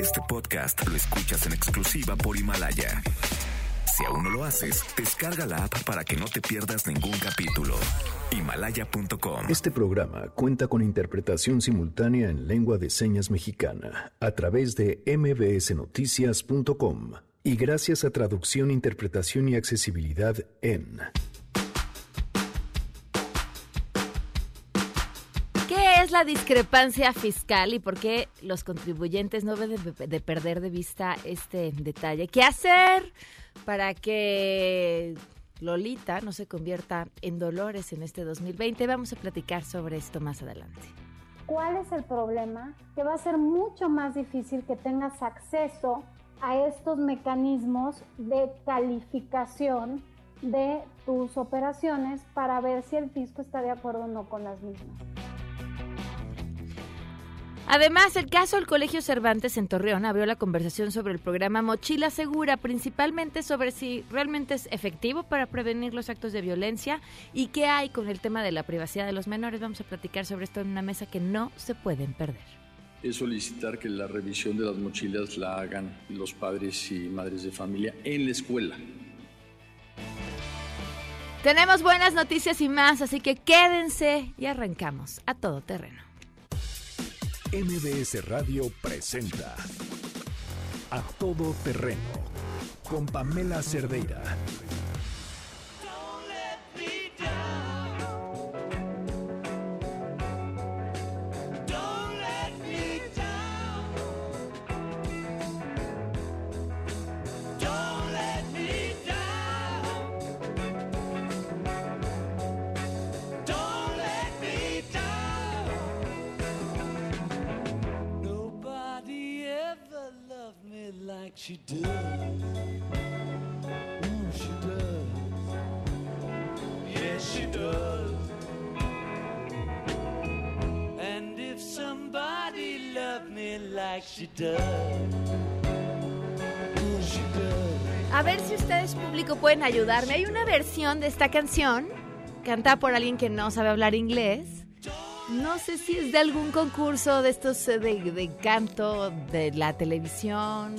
Este podcast lo escuchas en exclusiva por Himalaya. Si aún no lo haces, descarga la app para que no te pierdas ningún capítulo. Himalaya.com. Este programa cuenta con interpretación simultánea en lengua de señas mexicana a través de mbsnoticias.com y gracias a traducción, interpretación y accesibilidad en la discrepancia fiscal y por qué los contribuyentes no deben de, de perder de vista este detalle? ¿Qué hacer para que Lolita no se convierta en Dolores en este 2020? Vamos a platicar sobre esto más adelante. ¿Cuál es el problema? Que va a ser mucho más difícil que tengas acceso a estos mecanismos de calificación de tus operaciones para ver si el fisco está de acuerdo o no con las mismas. Además, el caso del Colegio Cervantes en Torreón abrió la conversación sobre el programa Mochila Segura, principalmente sobre si realmente es efectivo para prevenir los actos de violencia y qué hay con el tema de la privacidad de los menores. Vamos a platicar sobre esto en una mesa que no se pueden perder. Es solicitar que la revisión de las mochilas la hagan los padres y madres de familia en la escuela. Tenemos buenas noticias y más, así que quédense y arrancamos a todo terreno. MBS Radio presenta A Todo Terreno con Pamela Cerdeira. Ayudarme. Hay una versión de esta canción cantada por alguien que no sabe hablar inglés. No sé si es de algún concurso de estos eh, de, de canto de la televisión.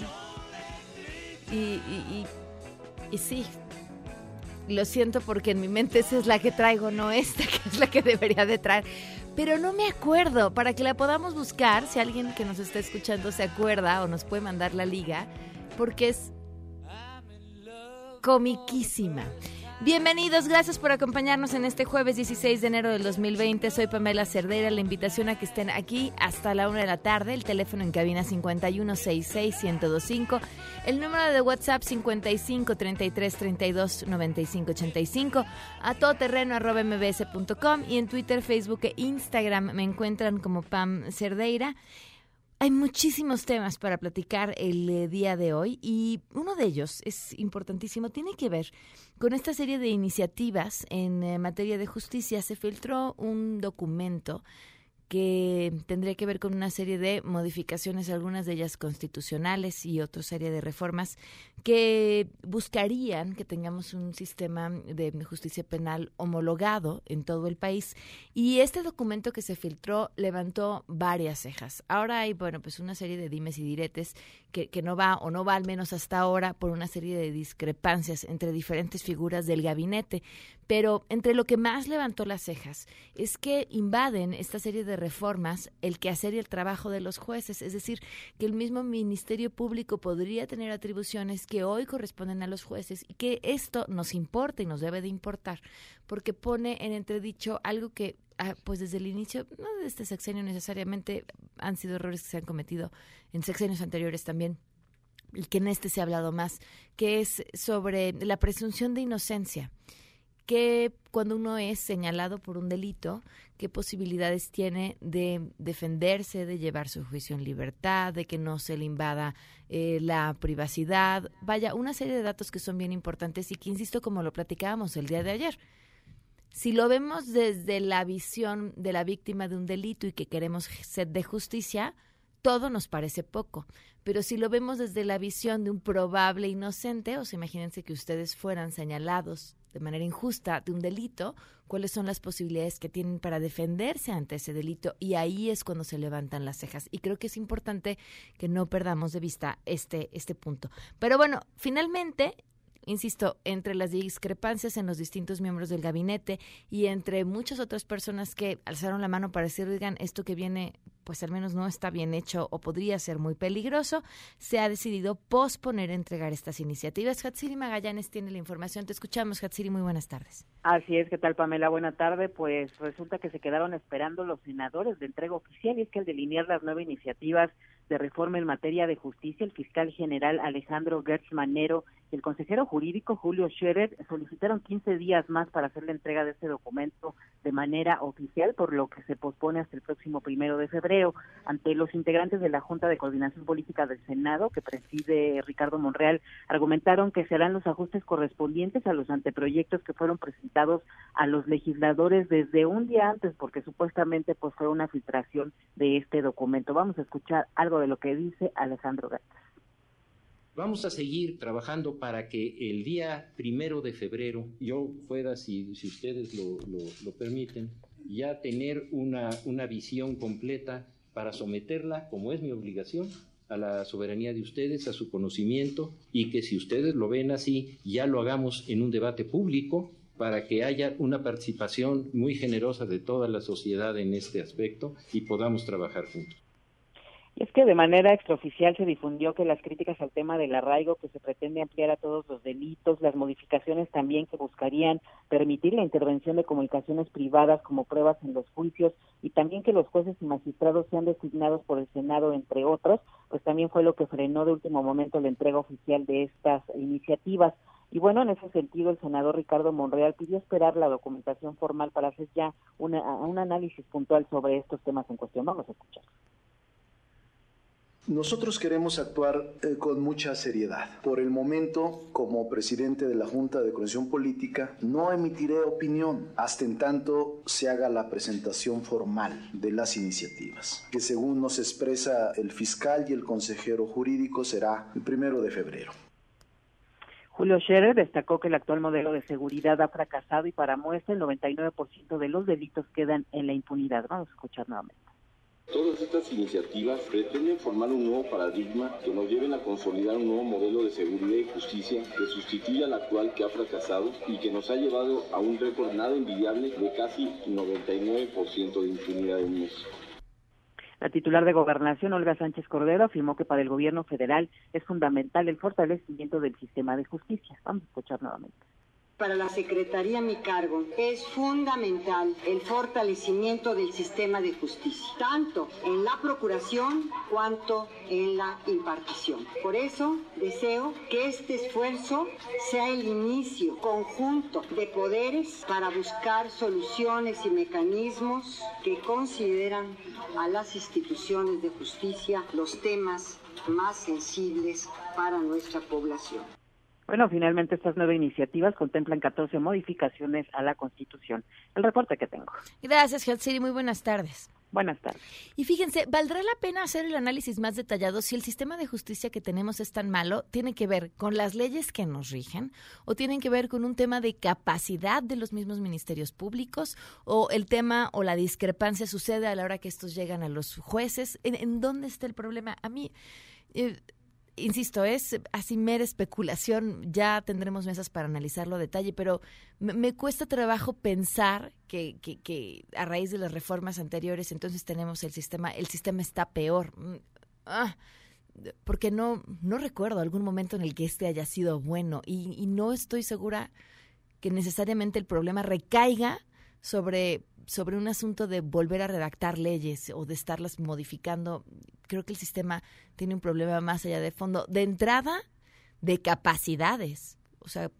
Y- y sí, lo siento porque en mi mente esa es la que traigo, no esta, que es la que debería de traer. Pero no me acuerdo, para que la podamos buscar, si alguien que nos está escuchando se acuerda o nos puede mandar la liga, porque es comiquísima. Bienvenidos, gracias por acompañarnos en este jueves 16 de enero del 2020. Soy Pamela Cerdeira, la invitación a que estén aquí hasta la una de la tarde, el teléfono en cabina 5166-1025, el número de WhatsApp 55 33 32 95 85, a todoterreno arroba mbs.com y en Twitter, Facebook e Instagram me encuentran como Pam Cerdeira. Hay muchísimos temas para platicar el eh, día de hoy y uno de ellos es importantísimo, tiene que ver con esta serie de iniciativas en eh, materia de justicia. Se filtró un documento que tendría que ver con una serie de modificaciones, algunas de ellas constitucionales y otra serie de reformas que buscarían que tengamos un sistema de justicia penal homologado en todo el país. Y este documento que se filtró levantó varias cejas. Ahora hay, bueno, pues una serie de dimes y diretes que, que no va o no va al menos hasta ahora por una serie de discrepancias entre diferentes figuras del gabinete. Pero entre lo que más levantó las cejas es que invaden esta serie de reformas el quehacer y el trabajo de los jueces. Es decir, que el mismo Ministerio Público podría tener atribuciones que hoy corresponden a los jueces y que esto nos importa y nos debe de importar porque pone en entredicho algo que ah, pues desde el inicio, no de este sexenio necesariamente, han sido errores que se han cometido en sexenios anteriores también y que en este se ha hablado más, que es sobre la presunción de inocencia que cuando uno es señalado por un delito, qué posibilidades tiene de defenderse, de llevar su juicio en libertad, de que no se le invada eh, la privacidad. Vaya, una serie de datos que son bien importantes y que, insisto, como lo platicábamos el día de ayer, si lo vemos desde la visión de la víctima de un delito y que queremos sed de justicia, todo nos parece poco. Pero si lo vemos desde la visión de un probable inocente, o sea, imagínense que ustedes fueran señalados de manera injusta de un delito, cuáles son las posibilidades que tienen para defenderse ante ese delito y ahí es cuando se levantan las cejas. Y creo que es importante que no perdamos de vista este, este punto. Pero bueno, finalmente insisto, entre las discrepancias en los distintos miembros del gabinete y entre muchas otras personas que alzaron la mano para decir, oigan, esto que viene, pues al menos no está bien hecho o podría ser muy peligroso, se ha decidido posponer entregar estas iniciativas. Hatsiri Magallanes tiene la información. Te escuchamos, Hatsiri. Muy buenas tardes. Así es, ¿qué tal, Pamela? Buena tarde. Pues resulta que se quedaron esperando los senadores de entrega oficial y es que al delinear las nueve iniciativas de reforma en materia de justicia, el fiscal general Alejandro Gertz Manero y el consejero jurídico Julio Scherer solicitaron 15 días más para hacer la entrega de este documento de manera oficial, por lo que se pospone hasta el próximo primero de febrero. Ante los integrantes de la Junta de Coordinación Política del Senado, que preside Ricardo Monreal, argumentaron que serán los ajustes correspondientes a los anteproyectos que fueron presentados a los legisladores desde un día antes, porque supuestamente pues fue una filtración de este documento. Vamos a escuchar algo de lo que dice Alejandro Gatas. Vamos a seguir trabajando para que el día primero de febrero yo pueda, si, ustedes lo, lo, lo, permiten, ya tener una, una visión completa para someterla, como es mi obligación, a la soberanía de ustedes, a su conocimiento, y que si ustedes lo ven así, ya lo hagamos en un debate público para que haya una participación muy generosa de toda la sociedad en este aspecto y podamos trabajar juntos. Y es que de manera extraoficial se difundió que las críticas al tema del arraigo que se pretende ampliar a todos los delitos, las modificaciones también que buscarían permitir la intervención de comunicaciones privadas como pruebas en los juicios y también que los jueces y magistrados sean designados por el Senado, entre otros, pues también fue lo que frenó de último momento la entrega oficial de estas iniciativas. Y bueno, en ese sentido, el senador Ricardo Monreal pidió esperar la documentación formal para hacer ya una, un análisis puntual sobre estos temas en cuestión. Vamos a escuchar. Nosotros queremos actuar eh, con mucha seriedad. Por el momento, como presidente de la Junta de Coordinación Política, no emitiré opinión hasta en tanto se haga la presentación formal de las iniciativas, que según nos expresa el fiscal y el consejero jurídico será el primero de febrero. Julio Scherer destacó que el actual modelo de seguridad ha fracasado y para muestra el 99% de los delitos quedan en la impunidad. Vamos a escuchar nuevamente. Todas estas iniciativas pretenden formar un nuevo paradigma que nos lleven a consolidar un nuevo modelo de seguridad y justicia que sustituya al actual que ha fracasado y que nos ha llevado a un récord nada envidiable de casi 99% de impunidad en México. La titular de Gobernación, Olga Sánchez Cordero, afirmó que para el gobierno federal es fundamental el fortalecimiento del sistema de justicia. Vamos a escuchar nuevamente para la Secretaría mi cargo es fundamental el fortalecimiento del sistema de justicia, tanto en la procuración cuanto en la impartición. Por eso deseo que este esfuerzo sea el inicio conjunto de poderes para buscar soluciones y mecanismos que consideran a las instituciones de justicia los temas más sensibles para nuestra población. Bueno, finalmente estas nueve iniciativas contemplan 14 modificaciones a la Constitución. El reporte que tengo. Gracias, Hatsiri. Muy buenas tardes. Buenas tardes. Y fíjense, ¿valdrá la pena hacer el análisis más detallado si el sistema de justicia que tenemos es tan malo? ¿Tiene que ver con las leyes que nos rigen? ¿O tienen que ver con un tema de capacidad de los mismos ministerios públicos? ¿O el tema o la discrepancia sucede a la hora que estos llegan a los jueces? ¿En, dónde está el problema? A mí... Eh, insisto, es así mera especulación, ya tendremos mesas para analizarlo a detalle, pero me, cuesta trabajo pensar que, que, a raíz de las reformas anteriores entonces tenemos el sistema, el sistema está peor. Mm, ah, porque no, no recuerdo algún momento en el que este haya sido bueno y, y no estoy segura que necesariamente el problema recaiga sobre, sobre un asunto de volver a redactar leyes o de estarlas modificando. Creo que el sistema tiene un problema más allá de fondo. De entrada, de capacidades. O sea,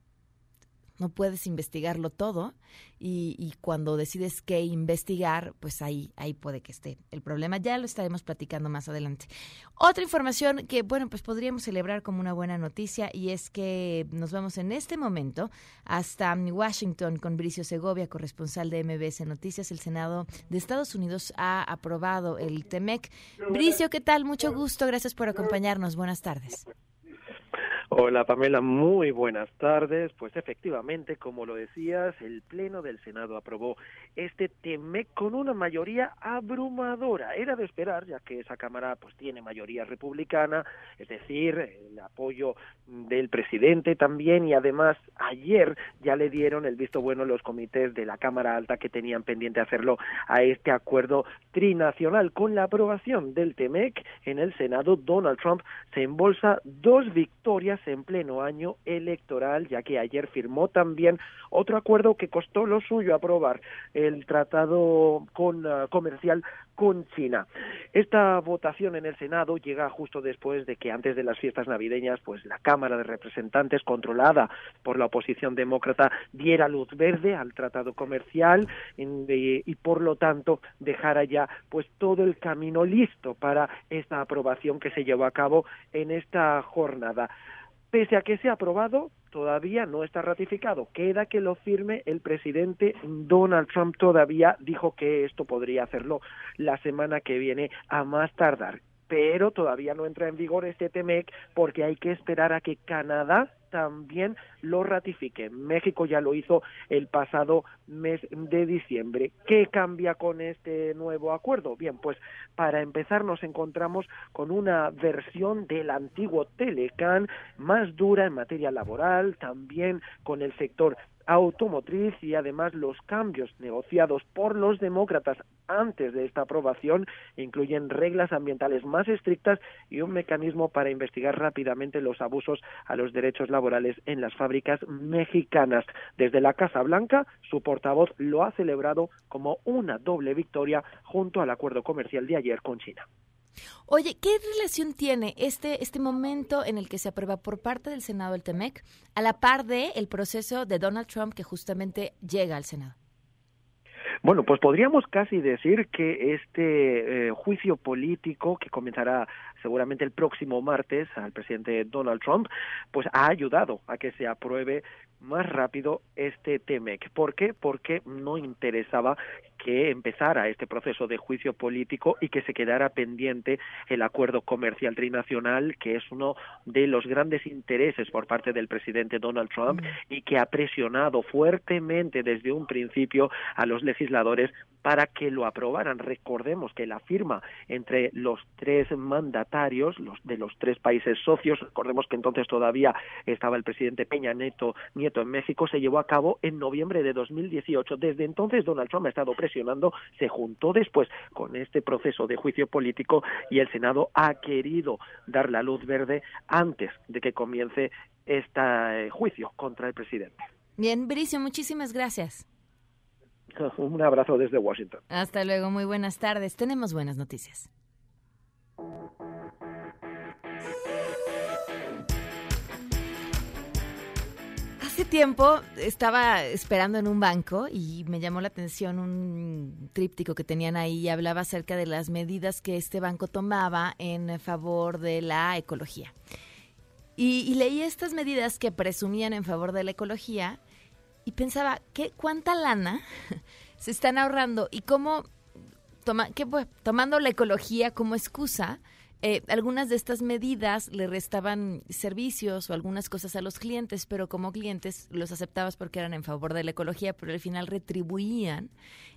no puedes investigarlo todo y, cuando decides qué investigar, pues ahí, ahí puede que esté el problema. Ya lo estaremos platicando más adelante. Otra información que, bueno, pues podríamos celebrar como una buena noticia y es que nos vamos en este momento hasta Washington con Bricio Segovia, corresponsal de MBS Noticias. El Senado de Estados Unidos ha aprobado el TEMEC. Bricio, ¿qué tal? Mucho gusto. Gracias por acompañarnos. Buenas tardes. Hola Pamela, muy buenas tardes. Pues efectivamente, como lo decías, el Pleno del Senado aprobó este TEMEC con una mayoría abrumadora. Era de esperar, ya que esa Cámara pues tiene mayoría republicana, es decir, el apoyo del presidente también y además ayer ya le dieron el visto bueno los comités de la Cámara Alta que tenían pendiente hacerlo a este acuerdo trinacional. Con la aprobación del TEMEC en el Senado, Donald Trump se embolsa dos victorias en pleno año electoral, ya que ayer firmó también otro acuerdo que costó lo suyo aprobar, el tratado con, uh, comercial con China. Esta votación en el Senado llega justo después de que antes de las fiestas navideñas, pues la Cámara de Representantes, controlada por la oposición demócrata, diera luz verde al tratado comercial y por lo tanto dejara ya pues todo el camino listo para esta aprobación que se llevó a cabo en esta jornada. Pese a que se ha aprobado, todavía no está ratificado. Queda que lo firme el presidente Donald Trump. Todavía dijo que esto podría hacerlo la semana que viene a más tardar. Pero todavía no entra en vigor este TEMEC porque hay que esperar a que Canadá también lo ratifique. México ya lo hizo el pasado mes de diciembre. ¿Qué cambia con este nuevo acuerdo? Bien, pues para empezar nos encontramos con una versión del antiguo Telecan más dura en materia laboral, también con el sector automotriz y además los cambios negociados por los demócratas antes de esta aprobación incluyen reglas ambientales más estrictas y un mecanismo para investigar rápidamente los abusos a los derechos laborales en las fábricas mexicanas. Desde la Casa Blanca, su portavoz lo ha celebrado como una doble victoria junto al acuerdo comercial de ayer con China. Oye, ¿qué relación tiene este, este momento en el que se aprueba por parte del Senado el TEMEC a la par de el proceso de Donald Trump que justamente llega al Senado? Bueno, pues podríamos casi decir que este eh, juicio político que comenzará seguramente el próximo martes al presidente Donald Trump, pues ha ayudado a que se apruebe más rápido este TEMEC. ¿Por qué? Porque no interesaba que empezara este proceso de juicio político y que se quedara pendiente el acuerdo comercial trinacional, que es uno de los grandes intereses por parte del presidente Donald Trump mm. y que ha presionado fuertemente desde un principio a los legisladores para que lo aprobaran. Recordemos que la firma entre los tres mandatarios, los de los tres países socios, recordemos que entonces todavía estaba el presidente Peña Nieto, Nieto en México, se llevó a cabo en noviembre de 2018. Desde entonces Donald Trump ha estado presionando, se juntó después con este proceso de juicio político y el Senado ha querido dar la luz verde antes de que comience este juicio contra el presidente. Bien, Bricio, muchísimas gracias. Un abrazo desde Washington. Hasta luego, muy buenas tardes. Tenemos buenas noticias. Hace tiempo estaba esperando en un banco y me llamó la atención un tríptico que tenían ahí y hablaba acerca de las medidas que este banco tomaba en favor de la ecología. Y, leí estas medidas que presumían en favor de la ecología y pensaba, ¿qué, ¿cuánta lana se están ahorrando? Y cómo, toma, qué, pues, tomando la ecología como excusa, eh, algunas de estas medidas le restaban servicios o algunas cosas a los clientes, pero como clientes los aceptabas porque eran en favor de la ecología, pero al final retribuían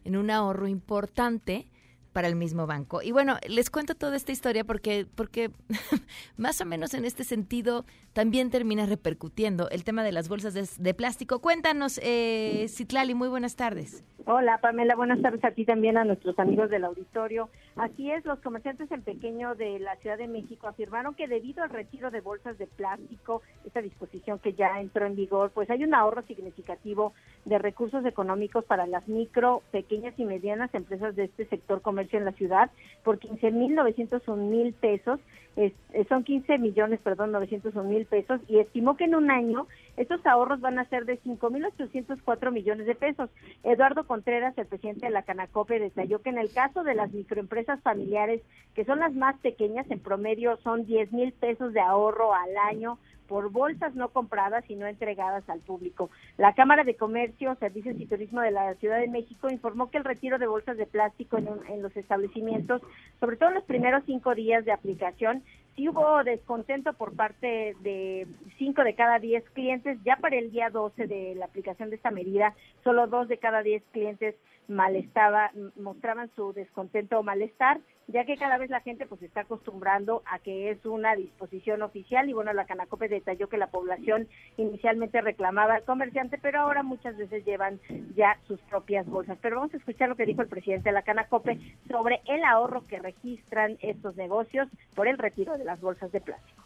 en un ahorro importante para el mismo banco. Y bueno, les cuento toda esta historia porque, porque más o menos en este sentido también termina repercutiendo el tema de las bolsas de, plástico. Cuéntanos, eh, Citlali, muy buenas tardes. Hola, Pamela, buenas tardes a ti también, a nuestros amigos del auditorio. Así es, los comerciantes en pequeño de la Ciudad de México afirmaron que debido al retiro de bolsas de plástico, esta disposición que ya entró en vigor, pues hay un ahorro significativo de recursos económicos para las micro, pequeñas y medianas empresas de este sector comercio en la ciudad por 15 mil 901 mil pesos, son 15 millones, perdón, 901 mil pesos y estimó que en un año estos ahorros van a ser de 5 mil 804 millones de pesos. Eduardo Contreras, el presidente de la Canacope, detalló que en el caso de las microempresas familiares, que son las más pequeñas, en promedio son 10 mil pesos de ahorro al año por bolsas no compradas y no entregadas al público. La Cámara de Comercio, Servicios y Turismo de la Ciudad de México informó que el retiro de bolsas de plástico en, en los establecimientos, sobre todo en los primeros cinco días de aplicación, sí hubo descontento por parte de 5 de cada 10 clientes. Ya para el día 12 de la aplicación de esta medida, solo 2 de cada 10 clientes malestaba, mostraban su descontento o malestar, ya que cada vez la gente pues está acostumbrando a que es una disposición oficial y bueno, la Canacope detalló que la población inicialmente reclamaba al comerciante, pero ahora muchas veces llevan ya sus propias bolsas. Pero vamos a escuchar lo que dijo el presidente de la Canacope sobre el ahorro que registran estos negocios por el retiro de las bolsas de plástico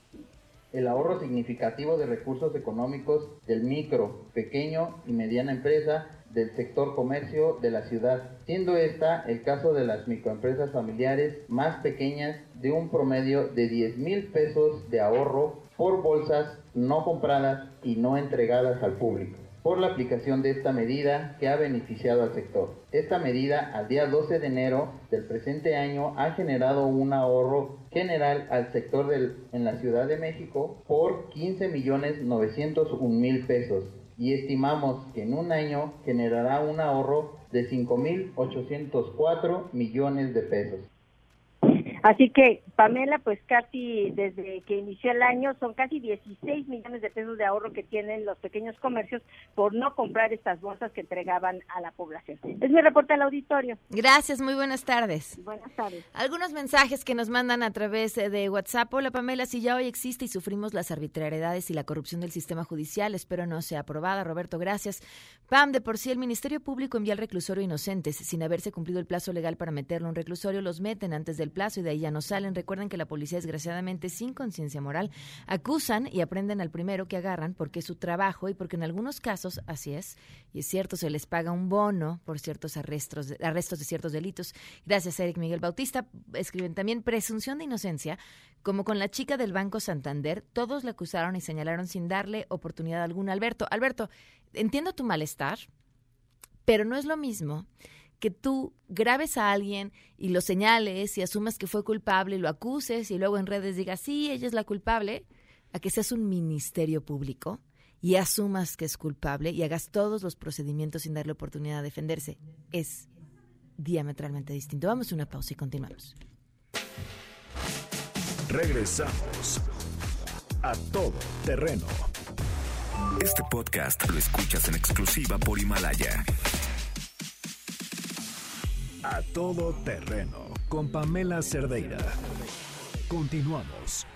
el ahorro significativo de recursos económicos del micro, pequeño y mediana empresa del sector comercio de la ciudad, siendo esta el caso de las microempresas familiares más pequeñas de un promedio de 10 mil pesos de ahorro por bolsas no compradas y no entregadas al público por la aplicación de esta medida que ha beneficiado al sector. Esta medida al día 12 de enero del presente año ha generado un ahorro general al sector del, en la Ciudad de México por 15 millones 901 mil pesos y estimamos que en un año generará un ahorro de 5.804 millones de pesos. Así que, Pamela, pues casi desde que inició el año son casi 16 millones de pesos de ahorro que tienen los pequeños comercios por no comprar estas bolsas que entregaban a la población. Es mi reporte al auditorio. Gracias, muy buenas tardes. Buenas tardes. Algunos mensajes que nos mandan a través de WhatsApp. Hola, Pamela, si ya hoy existe y sufrimos las arbitrariedades y la corrupción del sistema judicial, espero no sea aprobada. Roberto, gracias. Pam, de por sí el Ministerio Público envía al reclusorio inocentes. Sin haberse cumplido el plazo legal para meterlo en un reclusorio, los meten antes del plazo y de ahí ya no salen. Recuerden que la policía, desgraciadamente, sin conciencia moral, acusan y aprenden al primero que agarran porque es su trabajo y porque en algunos casos, así es, y es cierto, se les paga un bono por ciertos arrestos, arrestos de ciertos delitos. Gracias, Eric Miguel Bautista. Escriben también presunción de inocencia. Como con la chica del Banco Santander, todos le acusaron y señalaron sin darle oportunidad alguna. Alberto, Alberto, entiendo tu malestar, pero no es lo mismo que tú grabes a alguien y lo señales y asumas que fue culpable y lo acuses y luego en redes digas, sí, ella es la culpable, a que seas un ministerio público y asumas que es culpable y hagas todos los procedimientos sin darle oportunidad de defenderse. Es diametralmente distinto. Vamos a una pausa y continuamos. Regresamos a todo terreno. Este podcast lo escuchas en exclusiva por Himalaya. A todo terreno con Pamela Cerdeira. Continuamos.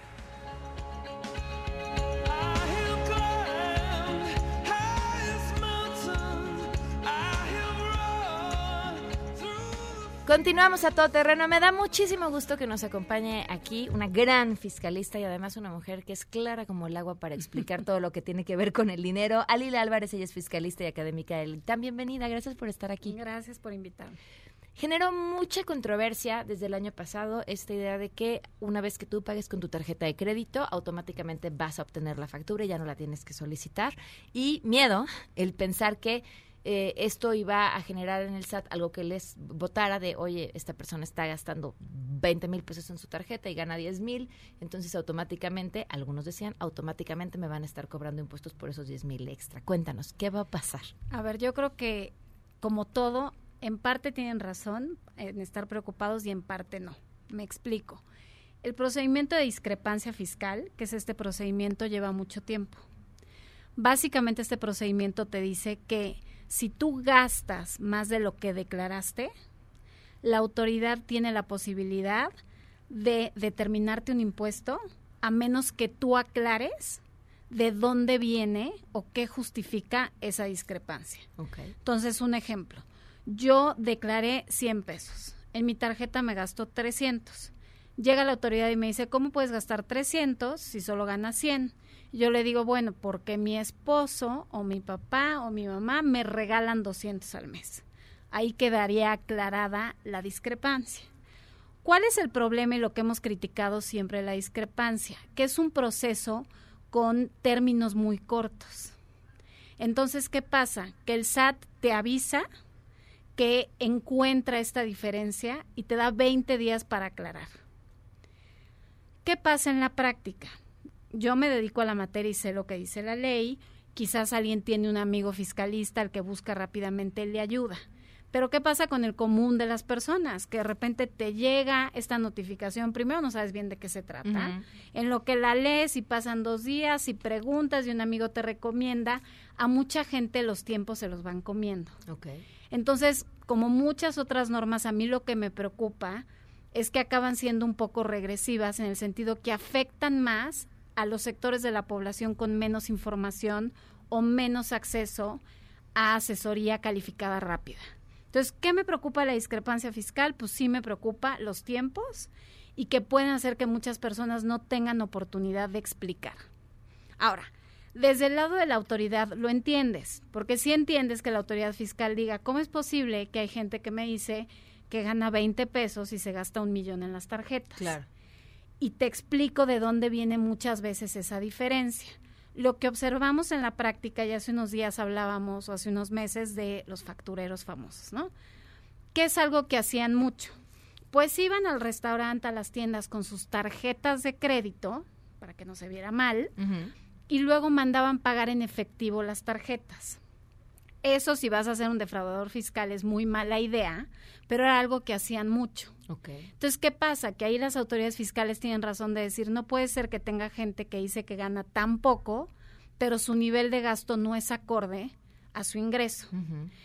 Continuamos a todo terreno. Me da muchísimo gusto que nos acompañe aquí una gran fiscalista y además una mujer que es clara como el agua para explicar todo lo que tiene que ver con el dinero. Alila Álvarez, ella es fiscalista y académica del Tan bienvenida, gracias por estar aquí. Gracias por invitarme. Generó mucha controversia desde el año pasado esta idea de que una vez que tú pagues con tu tarjeta de crédito, automáticamente vas a obtener la factura y ya no la tienes que solicitar. Y miedo, el pensar que eh, esto iba a generar en el SAT algo que les votara de, oye, esta persona está gastando 20 mil pesos en su tarjeta y gana 10 mil, entonces automáticamente, algunos decían, automáticamente me van a estar cobrando impuestos por esos 10 mil extra. Cuéntanos, ¿qué va a pasar? A ver, yo creo que como todo, en parte tienen razón en estar preocupados y en parte no. Me explico. El procedimiento de discrepancia fiscal, que es este procedimiento, lleva mucho tiempo. Básicamente este procedimiento te dice que si tú gastas más de lo que declaraste, la autoridad tiene la posibilidad de determinarte un impuesto a menos que tú aclares de dónde viene o qué justifica esa discrepancia. Entonces, un ejemplo yo declaré 100 pesos. En mi tarjeta me gastó 300. Llega la autoridad y me dice, ¿cómo puedes gastar 300 si solo ganas 100? Yo le digo, bueno, porque mi esposo o mi papá o mi mamá me regalan 200 al mes. Ahí quedaría aclarada la discrepancia. ¿Cuál es el problema y lo que hemos criticado siempre la discrepancia? Que es un proceso con términos muy cortos. Entonces, ¿qué pasa? Que el SAT te avisa que encuentra esta diferencia y te da 20 días para aclarar. ¿Qué pasa en la práctica? Yo me dedico a la materia y sé lo que dice la ley. Quizás alguien tiene un amigo fiscalista al que busca rápidamente le ayuda. Pero ¿qué pasa con el común de las personas? Que de repente te llega esta notificación, primero no sabes bien de qué se trata, en lo que la lees y pasan dos días y preguntas y un amigo te recomienda, a mucha gente los tiempos se los van comiendo. Entonces, como muchas otras normas, a mí lo que me preocupa es que acaban siendo un poco regresivas en el sentido que afectan más a los sectores de la población con menos información o menos acceso a asesoría calificada rápida. Entonces, ¿qué me preocupa la discrepancia fiscal? Pues sí me preocupa los tiempos y que pueden hacer que muchas personas no tengan oportunidad de explicar. Ahora, desde el lado de la autoridad lo entiendes, porque sí entiendes que la autoridad fiscal diga, ¿cómo es posible que hay gente que me dice que gana 20 pesos y se gasta un millón en las tarjetas? Claro. Y te explico de dónde viene muchas veces esa diferencia lo que observamos en la práctica, ya hace unos días hablábamos, o hace unos meses, de los factureros famosos, ¿no? Que es algo que hacían mucho. Pues iban al restaurante, a las tiendas con sus tarjetas de crédito, para que no se viera mal, y luego mandaban pagar en efectivo las tarjetas. Eso si vas a ser un defraudador fiscal es muy mala idea, pero era algo que hacían mucho. Entonces, ¿qué pasa? Que ahí las autoridades fiscales tienen razón de decir, no puede ser que tenga gente que dice que gana tan poco, pero su nivel de gasto no es acorde a su ingreso.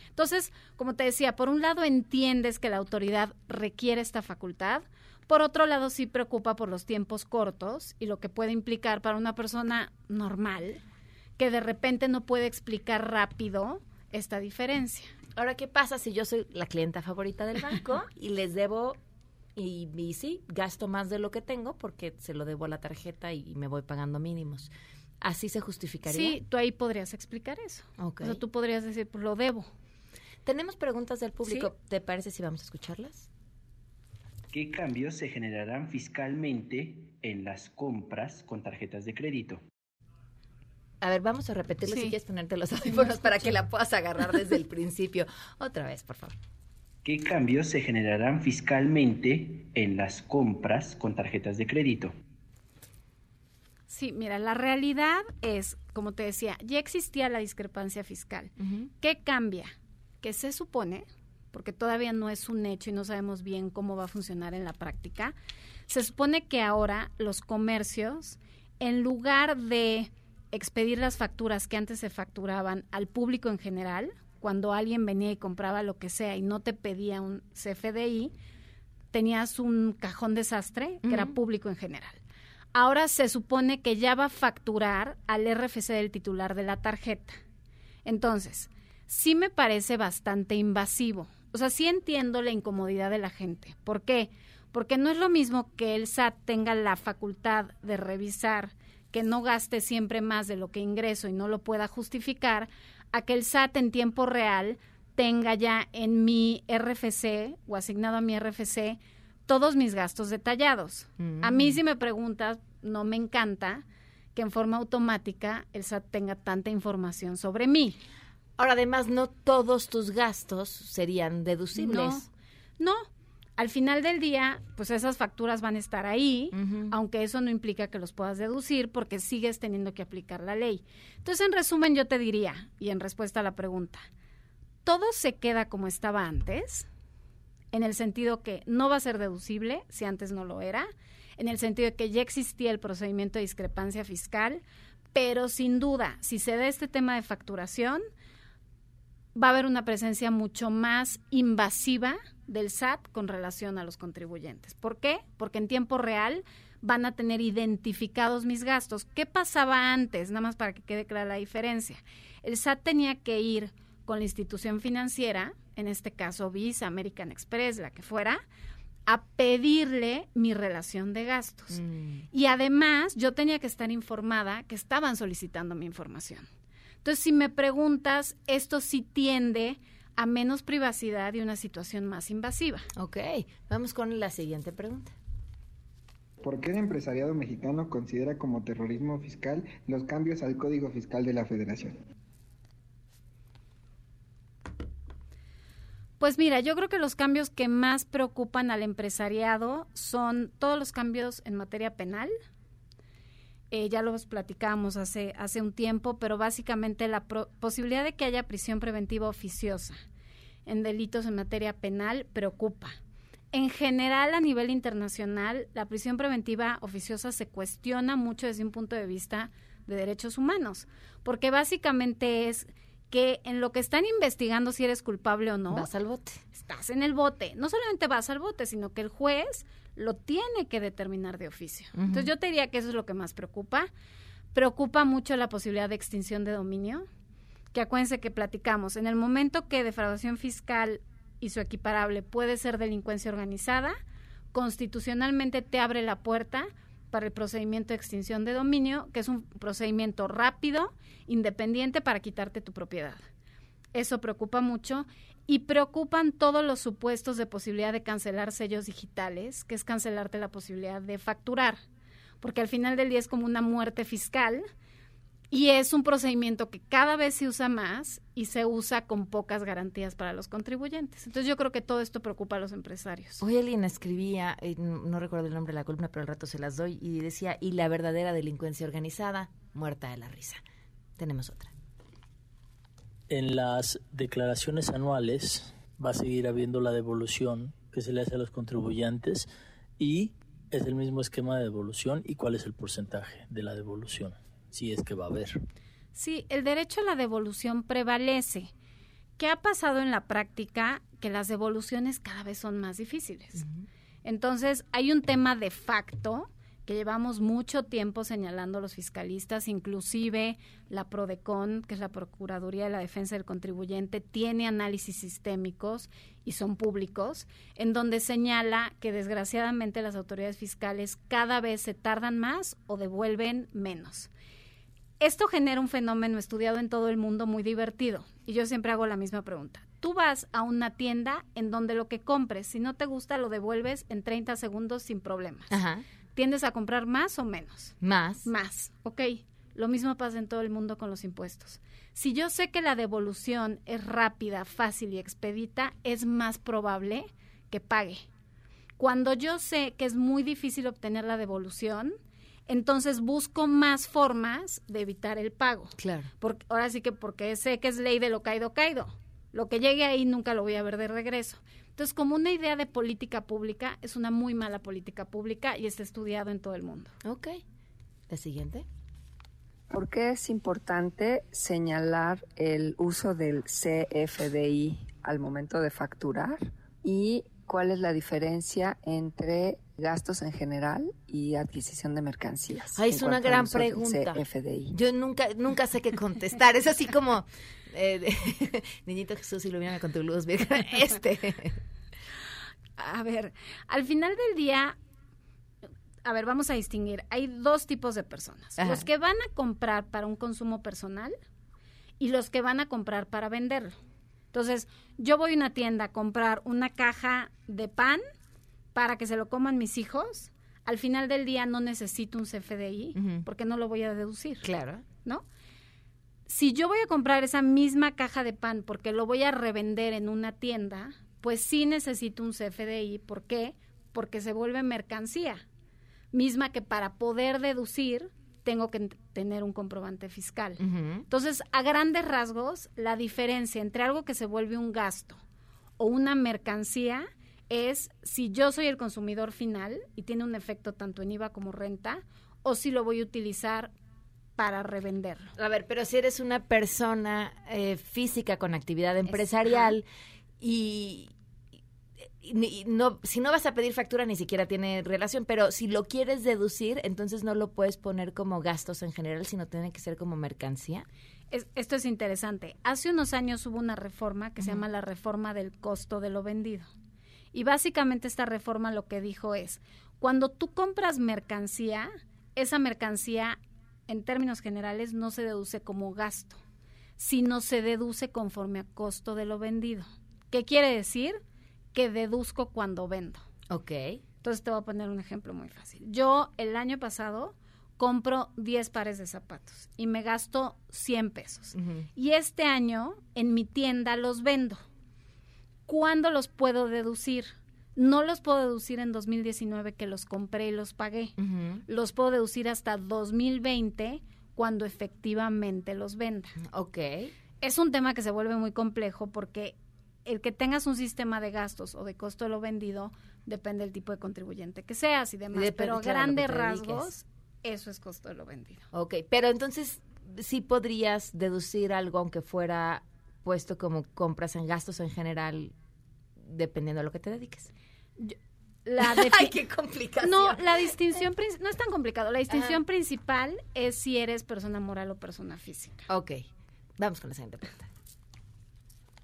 Entonces, como te decía, por un lado entiendes que la autoridad requiere esta facultad, por otro lado sí preocupa por los tiempos cortos y lo que puede implicar para una persona normal que de repente no puede explicar rápido esta diferencia. Ahora, ¿qué pasa si yo soy la clienta favorita del banco y les debo y, sí, gasto más de lo que tengo porque se lo debo a la tarjeta y, me voy pagando mínimos? ¿Así se justificaría? Sí, tú ahí podrías explicar eso. O sea, tú podrías decir, pues lo debo. Tenemos preguntas del público. ¿Te parece si vamos a escucharlas? ¿Qué cambios se generarán fiscalmente en las compras con tarjetas de crédito? A ver, vamos a repetirlo si quieres ponerte los audífonos para que la puedas agarrar desde el principio. Otra vez, por favor. ¿Qué cambios se generarán fiscalmente en las compras con tarjetas de crédito? Sí, mira, la realidad es, como te decía, ya existía la discrepancia fiscal. ¿Qué cambia? Que se supone, porque todavía no es un hecho y no sabemos bien cómo va a funcionar en la práctica, se supone que ahora los comercios, en lugar de expedir las facturas que antes se facturaban al público en general, cuando alguien venía y compraba lo que sea y no te pedía un CFDI, tenías un cajón desastre que era público en general. Ahora se supone que ya va a facturar al RFC del titular de la tarjeta. Entonces, sí me parece bastante invasivo. O sea, sí entiendo la incomodidad de la gente. ¿Por qué? Porque no es lo mismo que el SAT tenga la facultad de revisar que no gaste siempre más de lo que ingreso y no lo pueda justificar, a que el SAT en tiempo real tenga ya en mi RFC o asignado a mi RFC todos mis gastos detallados. A mí mm. si me preguntas, no me encanta que en forma automática el SAT tenga tanta información sobre mí. Ahora, además, no todos tus gastos serían deducibles. No, no al final del día, pues esas facturas van a estar ahí, aunque eso no implica que los puedas deducir porque sigues teniendo que aplicar la ley. Entonces, en resumen, yo te diría, y en respuesta a la pregunta, todo se queda como estaba antes, en el sentido que no va a ser deducible si antes no lo era, en el sentido de que ya existía el procedimiento de discrepancia fiscal, pero sin duda, si se da este tema de facturación, va a haber una presencia mucho más invasiva del SAT con relación a los contribuyentes. ¿Por qué? Porque en tiempo real van a tener identificados mis gastos. ¿Qué pasaba antes? Nada más para que quede clara la diferencia. El SAT tenía que ir con la institución financiera, en este caso Visa, American Express, la que fuera, a pedirle mi relación de gastos. Mm. Y además yo tenía que estar informada que estaban solicitando mi información. Entonces, si me preguntas, esto sí tiende a menos privacidad y una situación más invasiva. Ok, vamos con la siguiente pregunta. ¿Por qué el empresariado mexicano considera como terrorismo fiscal los cambios al Código Fiscal de la Federación? Pues mira, yo creo que los cambios que más preocupan al empresariado son todos los cambios en materia penal, eh, ya los platicamos hace, hace un tiempo, pero básicamente la posibilidad de que haya prisión preventiva oficiosa en delitos en materia penal preocupa. En general, a nivel internacional, la prisión preventiva oficiosa se cuestiona mucho desde un punto de vista de derechos humanos, porque básicamente es que en lo que están investigando si eres culpable o no, Vas al bote. estás en el bote. No solamente vas al bote, sino que el juez lo tiene que determinar de oficio. Entonces yo te diría que eso es lo que más preocupa. Preocupa mucho la posibilidad de extinción de dominio, que acuérdense que platicamos, en el momento que defraudación fiscal y su equiparable puede ser delincuencia organizada, constitucionalmente te abre la puerta para el procedimiento de extinción de dominio, que es un procedimiento rápido, independiente para quitarte tu propiedad. Eso preocupa mucho y preocupan todos los supuestos de posibilidad de cancelar sellos digitales, que es cancelarte la posibilidad de facturar, porque al final del día es como una muerte fiscal y es un procedimiento que cada vez se usa más y se usa con pocas garantías para los contribuyentes. Entonces yo creo que todo esto preocupa a los empresarios. Hoy alguien escribía, eh, no no recuerdo el nombre de la columna, pero al rato se las doy, y decía, y la verdadera delincuencia organizada, muerta de la risa. Tenemos otra. En las declaraciones anuales va a seguir habiendo la devolución que se le hace a los contribuyentes y es el mismo esquema de devolución y cuál es el porcentaje de la devolución, si es que va a haber. Sí, el derecho a la devolución prevalece. ¿Qué ha pasado en la práctica? Que las devoluciones cada vez son más difíciles. Entonces, hay un tema de facto que llevamos mucho tiempo señalando los fiscalistas, inclusive la PRODECON, que es la Procuraduría de la Defensa del Contribuyente, tiene análisis sistémicos y son públicos, en donde señala que desgraciadamente las autoridades fiscales cada vez se tardan más o devuelven menos. Esto genera un fenómeno estudiado en todo el mundo muy divertido. Y yo siempre hago la misma pregunta. Tú vas a una tienda en donde lo que compres, si no te gusta, lo devuelves en 30 segundos sin problemas. Ajá. ¿Tiendes a comprar más o menos? Más. Más, ok. Lo mismo pasa en todo el mundo con los impuestos. Si yo sé que la devolución es rápida, fácil y expedita, es más probable que pague. Cuando yo sé que es muy difícil obtener la devolución, entonces busco más formas de evitar el pago. Claro. Porque, ahora sí que porque sé que es ley de lo caído, caído. Lo que llegue ahí nunca lo voy a ver de regreso. Entonces, como una idea de política pública, es una muy mala política pública y está estudiado en todo el mundo. Ok. La siguiente. ¿Por qué es importante señalar el uso del CFDI al momento de facturar? ¿Y cuál es la diferencia entre gastos en general y adquisición de mercancías? En es una gran pregunta. CFDI. Yo nunca, nunca sé qué contestar. Es así como, eh, niñito Jesús, ilumina con tu luz. Este. A ver, al final del día, a ver, vamos a distinguir. Hay dos tipos de personas. Ajá. Los que van a comprar para un consumo personal y los que van a comprar para venderlo. Entonces, yo voy a una tienda a comprar una caja de pan para que se lo coman mis hijos. Al final del día no necesito un CFDI porque no lo voy a deducir. Claro. ¿No? Si yo voy a comprar esa misma caja de pan porque lo voy a revender en una tienda, pues sí necesito un CFDI. ¿Por qué? Porque se vuelve mercancía. Misma que para poder deducir tengo que tener un comprobante fiscal. Entonces, a grandes rasgos, la diferencia entre algo que se vuelve un gasto o una mercancía es si yo soy el consumidor final y tiene un efecto tanto en IVA como renta, o si lo voy a utilizar para revenderlo. A ver, pero si eres una persona eh, física con actividad empresarial y- no, si no vas a pedir factura ni siquiera tiene relación, pero si lo quieres deducir, entonces no lo puedes poner como gastos en general, sino tiene que ser como mercancía. Es- esto es interesante. Hace unos años hubo una reforma que se llama la reforma del costo de lo vendido. Y básicamente esta reforma lo que dijo es, cuando tú compras mercancía, esa mercancía en términos generales no se deduce como gasto, sino se deduce conforme a costo de lo vendido. ¿Qué quiere decir? Que deduzco cuando vendo. Ok. Entonces te voy a poner un ejemplo muy fácil. Yo el año pasado compro 10 pares de zapatos y me gasto 100 pesos. Y este año en mi tienda los vendo. ¿Cuándo los puedo deducir? No los puedo deducir en 2019 que los compré y los pagué. Los puedo deducir hasta 2020 cuando efectivamente los venda. Ok. Es un tema que se vuelve muy complejo porque el que tengas un sistema de gastos o de costo de lo vendido depende del tipo de contribuyente que seas y demás. Pero a claro, grandes rasgos, eso es costo de lo vendido. Ok, pero entonces sí podrías deducir algo aunque fuera puesto como compras en gastos en general, dependiendo de lo que te dediques. La Ay, qué complicación. No, la distinción no es tan complicado. La distinción Ajá. principal es si eres persona moral o persona física. Ok, vamos con la siguiente pregunta.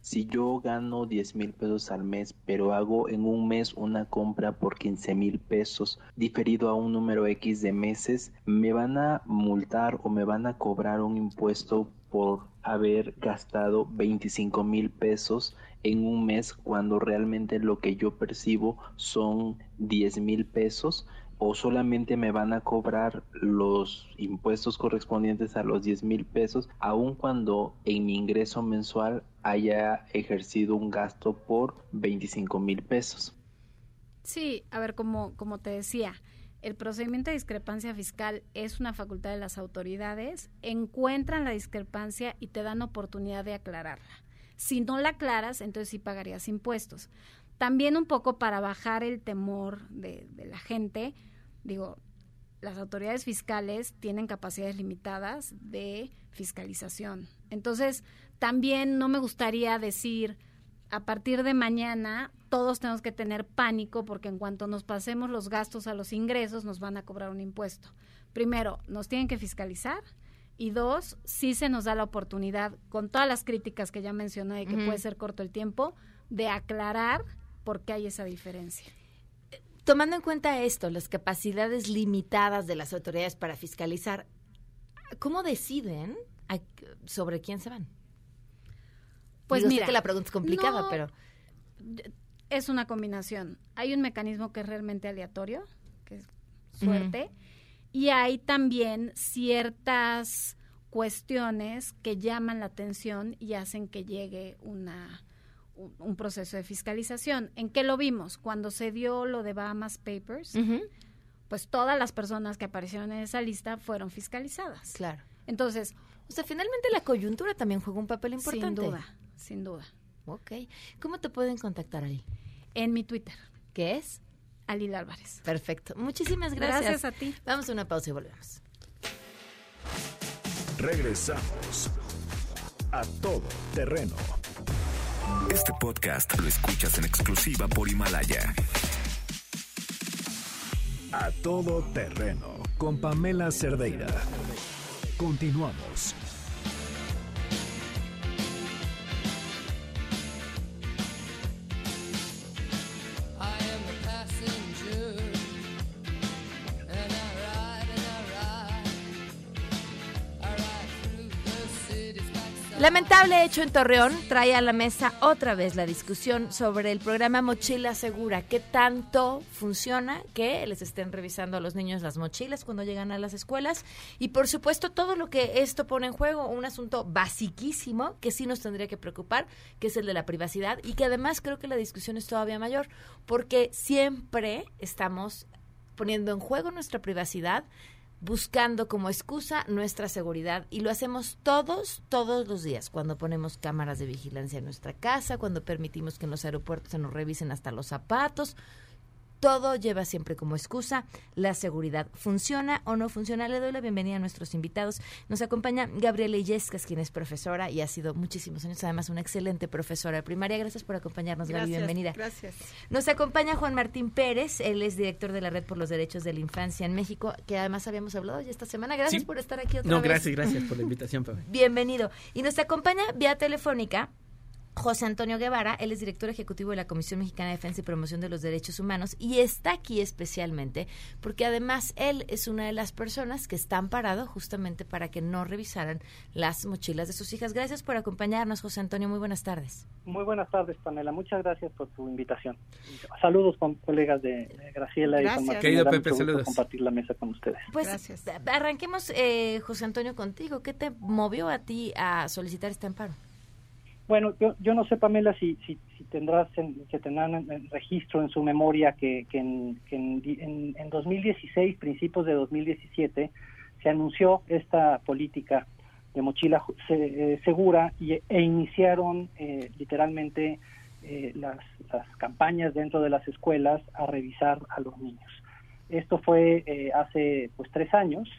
Si yo gano 10 mil pesos al mes, pero hago en un mes una compra por 15 mil pesos, diferido a un número X de meses, ¿me van a multar o me van a cobrar un impuesto por haber gastado 25 mil pesos en un mes cuando realmente lo que yo percibo son 10 mil pesos? O solamente me van a cobrar los impuestos correspondientes a los 10 mil pesos, aun cuando en mi ingreso mensual haya ejercido un gasto por 25 mil pesos. Sí, a ver, como, como te decía, el procedimiento de discrepancia fiscal es una facultad de las autoridades, encuentran la discrepancia y te dan oportunidad de aclararla. Si no la aclaras, entonces sí pagarías impuestos. También un poco para bajar el temor de, de la gente, digo, las autoridades fiscales tienen capacidades limitadas de fiscalización. Entonces, también no me gustaría decir, a partir de mañana todos tenemos que tener pánico porque en cuanto nos pasemos los gastos a los ingresos nos van a cobrar un impuesto. Primero, nos tienen que fiscalizar y dos, sí se nos da la oportunidad, con todas las críticas que ya mencioné de que puede ser corto el tiempo, de aclarar por qué hay esa diferencia. Tomando en cuenta esto, las capacidades limitadas de las autoridades para fiscalizar, ¿cómo deciden a- sobre quién se van? Pues Digo, sé mira, que la pregunta es complicada, no, pero es una combinación. Hay un mecanismo que es realmente aleatorio, que es suerte, y hay también ciertas cuestiones que llaman la atención y hacen que llegue una un, un proceso de fiscalización. ¿En qué lo vimos? Cuando se dio lo de Bahamas Papers, pues todas las personas que aparecieron en esa lista fueron fiscalizadas. Claro. Entonces, o sea, finalmente la coyuntura también juega un papel importante. Sin duda, sin duda. Ok. ¿Cómo te pueden contactar ahí? En mi Twitter. ¿Qué es? Alil Álvarez. Perfecto. Muchísimas gracias. Gracias a ti. Vamos a una pausa y volvemos. Regresamos a todo terreno. Este podcast lo escuchas en exclusiva por Himalaya. A todo terreno con Pamela Cerdeira. Continuamos. Lamentable hecho en Torreón trae a la mesa otra vez la discusión sobre el programa Mochila Segura. ¿Qué tanto funciona que les estén revisando a los niños las mochilas cuando llegan a las escuelas? Y por supuesto todo lo que esto pone en juego, un asunto basiquísimo que sí nos tendría que preocupar, que es el de la privacidad y que además creo que la discusión es todavía mayor porque siempre estamos poniendo en juego nuestra privacidad buscando como excusa nuestra seguridad y lo hacemos todos, todos los días, cuando ponemos cámaras de vigilancia en nuestra casa, cuando permitimos que en los aeropuertos se nos revisen hasta los zapatos. Todo lleva siempre como excusa la seguridad. ¿Funciona o no funciona? Le doy la bienvenida a nuestros invitados. Nos acompaña Gabriela Illescas, quien es profesora y ha sido muchísimos años, además, una excelente profesora de primaria. Gracias por acompañarnos, Gaby. Gracias, Bienvenida. Gracias. Nos acompaña Juan Martín Pérez, él es director de la Red por los Derechos de la Infancia en México, que además habíamos hablado ya esta semana. Gracias Sí. por estar aquí otra No, vez. gracias, gracias por la invitación, Pablo. Bienvenido. Y nos acompaña vía telefónica José Antonio Guevara, él es director ejecutivo de la Comisión Mexicana de Defensa y Promoción de los Derechos Humanos y está aquí especialmente porque además él es una de las personas que está amparado justamente para que no revisaran las mochilas de sus hijas. Gracias por acompañarnos, José Antonio. Muy buenas tardes. Muy buenas tardes, Pamela. Muchas gracias por tu invitación. Saludos con colegas de, Graciela y Gracias. con Martín. Querido Pepe, saludos. compartir la mesa con ustedes. Pues arranquemos, eh, José Antonio, contigo. ¿Qué te movió a ti a solicitar este amparo? Bueno, yo, yo no sé, Pamela, si, si, si tendrás en, si tendrán en, en registro en su memoria que, que, en, que en, di- en- en 2016, principios de 2017, se anunció esta política de mochila eh, segura y, e iniciaron eh, literalmente eh, las, las campañas dentro de las escuelas a revisar a los niños. Esto fue eh, hace pues tres años.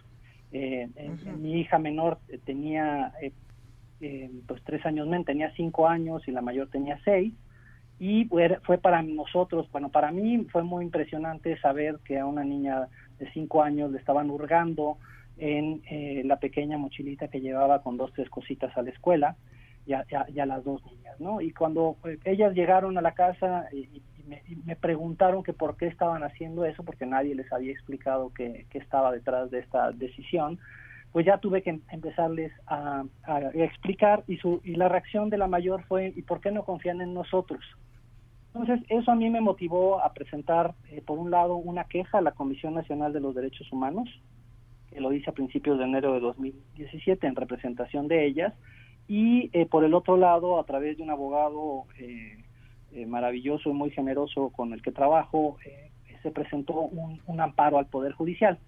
Eh, eh, Mi hija menor eh, tenía eh, pues tres años menos, tenía cinco años y la mayor tenía seis. Y fue, para nosotros, bueno, para mí fue muy impresionante saber que a una niña de cinco años le estaban hurgando en eh, la pequeña mochilita que llevaba con dos, tres cositas a la escuela y a, las dos niñas, ¿no? Y cuando eh, ellas llegaron a la casa y, me, me preguntaron que por qué estaban haciendo eso, porque nadie les había explicado que estaba detrás de esta decisión, pues ya tuve que em- empezarles a, explicar y, su, y la reacción de la mayor fue, ¿y por qué no confían en nosotros? Entonces, eso a mí me motivó a presentar, eh, por un lado, una queja a la Comisión Nacional de los Derechos Humanos, que lo hice a principios de enero de 2017 en representación de ellas, y eh, por el otro lado, a través de un abogado eh, eh, maravilloso y muy generoso con el que trabajo, eh, se presentó un amparo al Poder Judicial,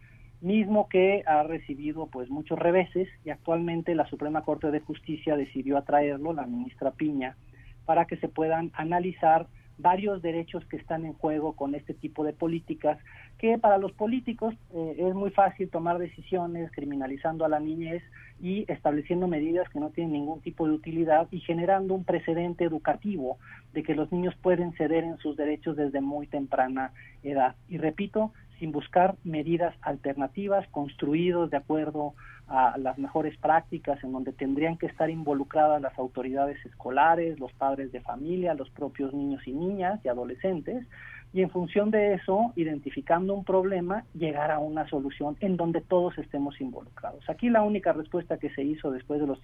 mismo que ha recibido pues muchos reveses y actualmente la Suprema Corte de Justicia decidió atraerlo, la ministra Piña, para que se puedan analizar varios derechos que están en juego con este tipo de políticas, que para los políticos eh, es muy fácil tomar decisiones criminalizando a la niñez y estableciendo medidas que no tienen ningún tipo de utilidad y generando un precedente educativo de que los niños pueden ceder en sus derechos desde muy temprana edad. Y repito, sin buscar medidas alternativas, construidos de acuerdo a las mejores prácticas en donde tendrían que estar involucradas las autoridades escolares, los padres de familia, los propios niños y niñas y adolescentes, y en función de eso, identificando un problema, llegar a una solución en donde todos estemos involucrados. Aquí la única respuesta que se hizo después de los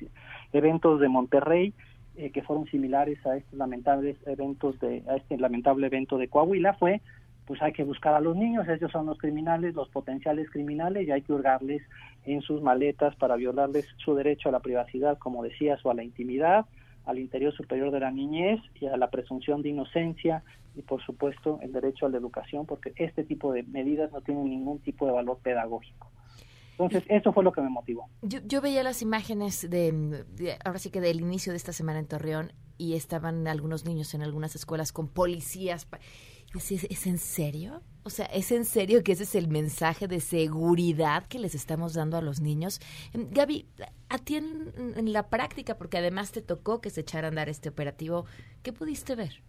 eventos de Monterrey, eh, que fueron similares a estos lamentables eventos de a este lamentable evento de Coahuila, fue pues hay que buscar a los niños, ellos son los criminales, los potenciales criminales, y hay que hurgarles en sus maletas para violarles su derecho a la privacidad, como decías, o a la intimidad, al interior superior de la niñez y a la presunción de inocencia y, por supuesto, el derecho a la educación, porque este tipo de medidas no tienen ningún tipo de valor pedagógico. Entonces, eso fue lo que me motivó. Yo, yo veía las imágenes de, ahora sí que del inicio de esta semana en Torreón y estaban algunos niños en algunas escuelas con policías. ¿Es, ¿Es en serio? O sea, ¿es en serio que ese es el mensaje de seguridad que les estamos dando a los niños? Em, Gaby, a ti en, en la práctica, porque además te tocó que se echara a andar este operativo, ¿qué pudiste ver?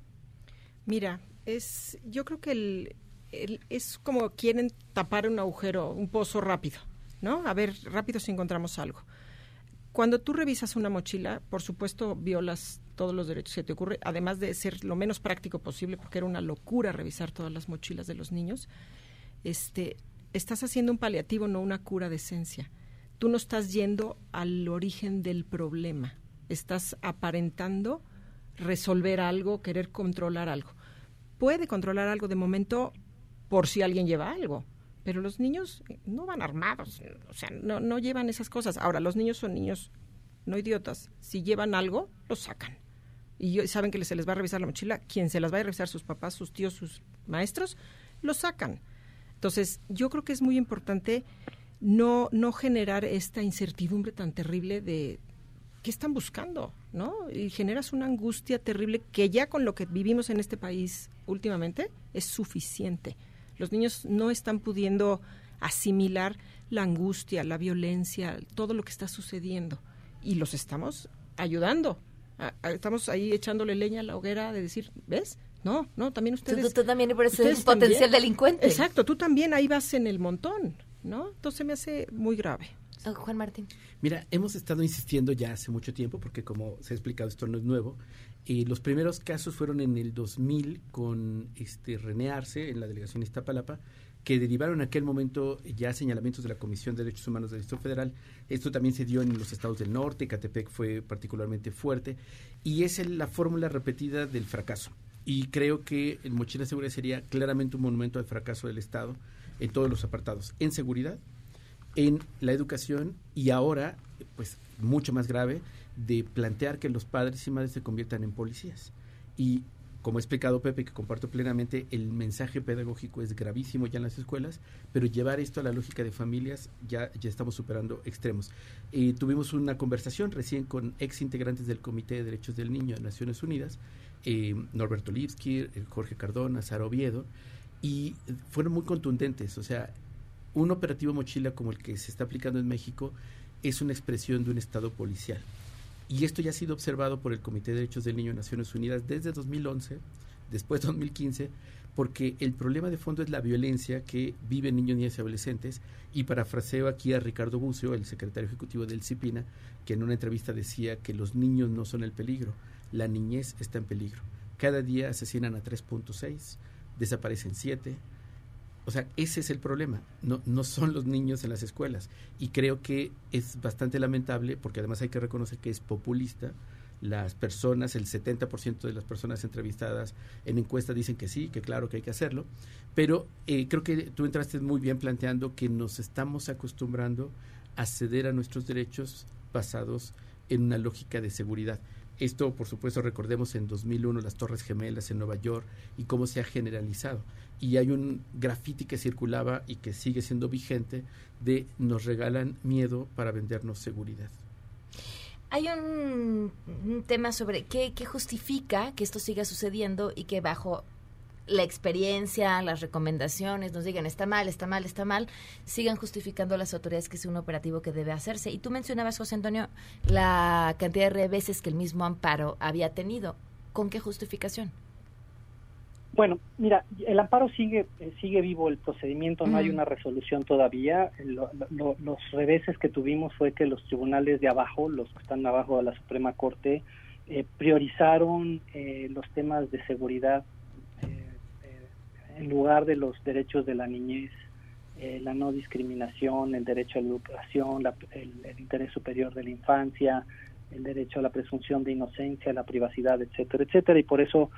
Mira, es, yo creo que el, el- es como quieren tapar un agujero, un pozo rápido, ¿no? A ver, rápido si encontramos algo. Cuando tú revisas una mochila, por supuesto violas todos los derechos que te ocurre, además de ser lo menos práctico posible, porque era una locura revisar todas las mochilas de los niños. Este, estás haciendo un paliativo, no una cura de esencia. Tú no estás yendo al origen del problema. Estás aparentando resolver algo, querer controlar algo. Puede controlar algo de momento por si alguien lleva algo, pero los niños eh, no van armados, o sea, no, no llevan esas cosas. Ahora, los niños son niños no idiotas. Si llevan algo, lo sacan. Y saben que se les va a revisar la mochila, quien se las va a revisar, sus papás, sus tíos, sus maestros, lo sacan. Entonces, yo creo que es muy importante no, no generar esta incertidumbre tan terrible de qué están buscando, ¿no? Y generas una angustia terrible que ya con lo que vivimos en este país últimamente es suficiente. Los niños no están pudiendo asimilar la angustia, la violencia, todo lo que está sucediendo. Y los estamos ayudando. A- a- Estamos ahí echándole leña a la hoguera de decir, ¿ves? No, no, también ustedes. tú también eres un ustedes potencial también. delincuente. Exacto, tú también ahí vas en el montón, ¿no? Entonces me hace muy grave. Juan Martín. Mira, hemos estado insistiendo ya hace mucho tiempo, porque como se ha explicado, esto no es nuevo. Y los primeros casos fueron en el 2000 con este René Arce, en la delegación Iztapalapa, que derivaron en aquel momento ya señalamientos de la Comisión de Derechos Humanos del Distrito Federal. Esto también se dio en los estados del norte, Catepec fue particularmente fuerte, y es la fórmula repetida del fracaso. Y creo que el Mochila Segura sería claramente un monumento al fracaso del Estado en todos los apartados, en seguridad, en la educación y ahora, pues mucho más grave, de plantear que los padres y madres se conviertan en policías. Y como ha explicado Pepe, que comparto plenamente, el mensaje pedagógico es gravísimo ya en las escuelas, pero llevar esto a la lógica de familias ya, ya estamos superando extremos. Eh, tuvimos una conversación recién con ex integrantes del Comité de Derechos del Niño de Naciones Unidas, eh, Norberto Lipsky, eh, Jorge Cardona, Sara Oviedo, y fueron muy contundentes. O sea, un operativo mochila como el que se está aplicando en México es una expresión de un Estado policial. Y esto ya ha sido observado por el Comité de Derechos del Niño de Naciones Unidas desde 2011, después de 2015, porque el problema de fondo es la violencia que viven niños, niñas y adolescentes. Y parafraseo aquí a Ricardo Bucio, el secretario ejecutivo del CIPINA, que en una entrevista decía que los niños no son el peligro, la niñez está en peligro. Cada día asesinan a 3.6, desaparecen 7, o sea, ese es el problema. No, no son los niños en las escuelas. Y creo que es bastante lamentable, porque además hay que reconocer que es populista. Las personas, el 70% de las personas entrevistadas en encuesta dicen que sí, que claro que hay que hacerlo. Pero eh, creo que tú entraste muy bien planteando que nos estamos acostumbrando a ceder a nuestros derechos basados en una lógica de seguridad. Esto, por supuesto, recordemos en 2001 las Torres Gemelas en Nueva York y cómo se ha generalizado. Y hay un graffiti que circulaba y que sigue siendo vigente de nos regalan miedo para vendernos seguridad. Hay un, un tema sobre qué, justifica que esto siga sucediendo y que bajo la experiencia, las recomendaciones, nos digan está mal, está mal, está mal, sigan justificando las autoridades que es un operativo que debe hacerse. Y tú mencionabas, José Antonio, la cantidad de veces que el mismo amparo había tenido. ¿Con qué justificación? Bueno, mira, el amparo sigue eh, sigue vivo el procedimiento, no hay una resolución todavía. Lo- lo- los reveses que tuvimos fue que los tribunales de abajo, los que están abajo de la Suprema Corte, eh, priorizaron eh, los temas de seguridad eh, eh, en lugar de los derechos de la niñez, eh, la no discriminación, el derecho a la educación, la- el, el interés superior de la infancia, el derecho a la presunción de inocencia, la privacidad, etcétera, etcétera. Y por eso,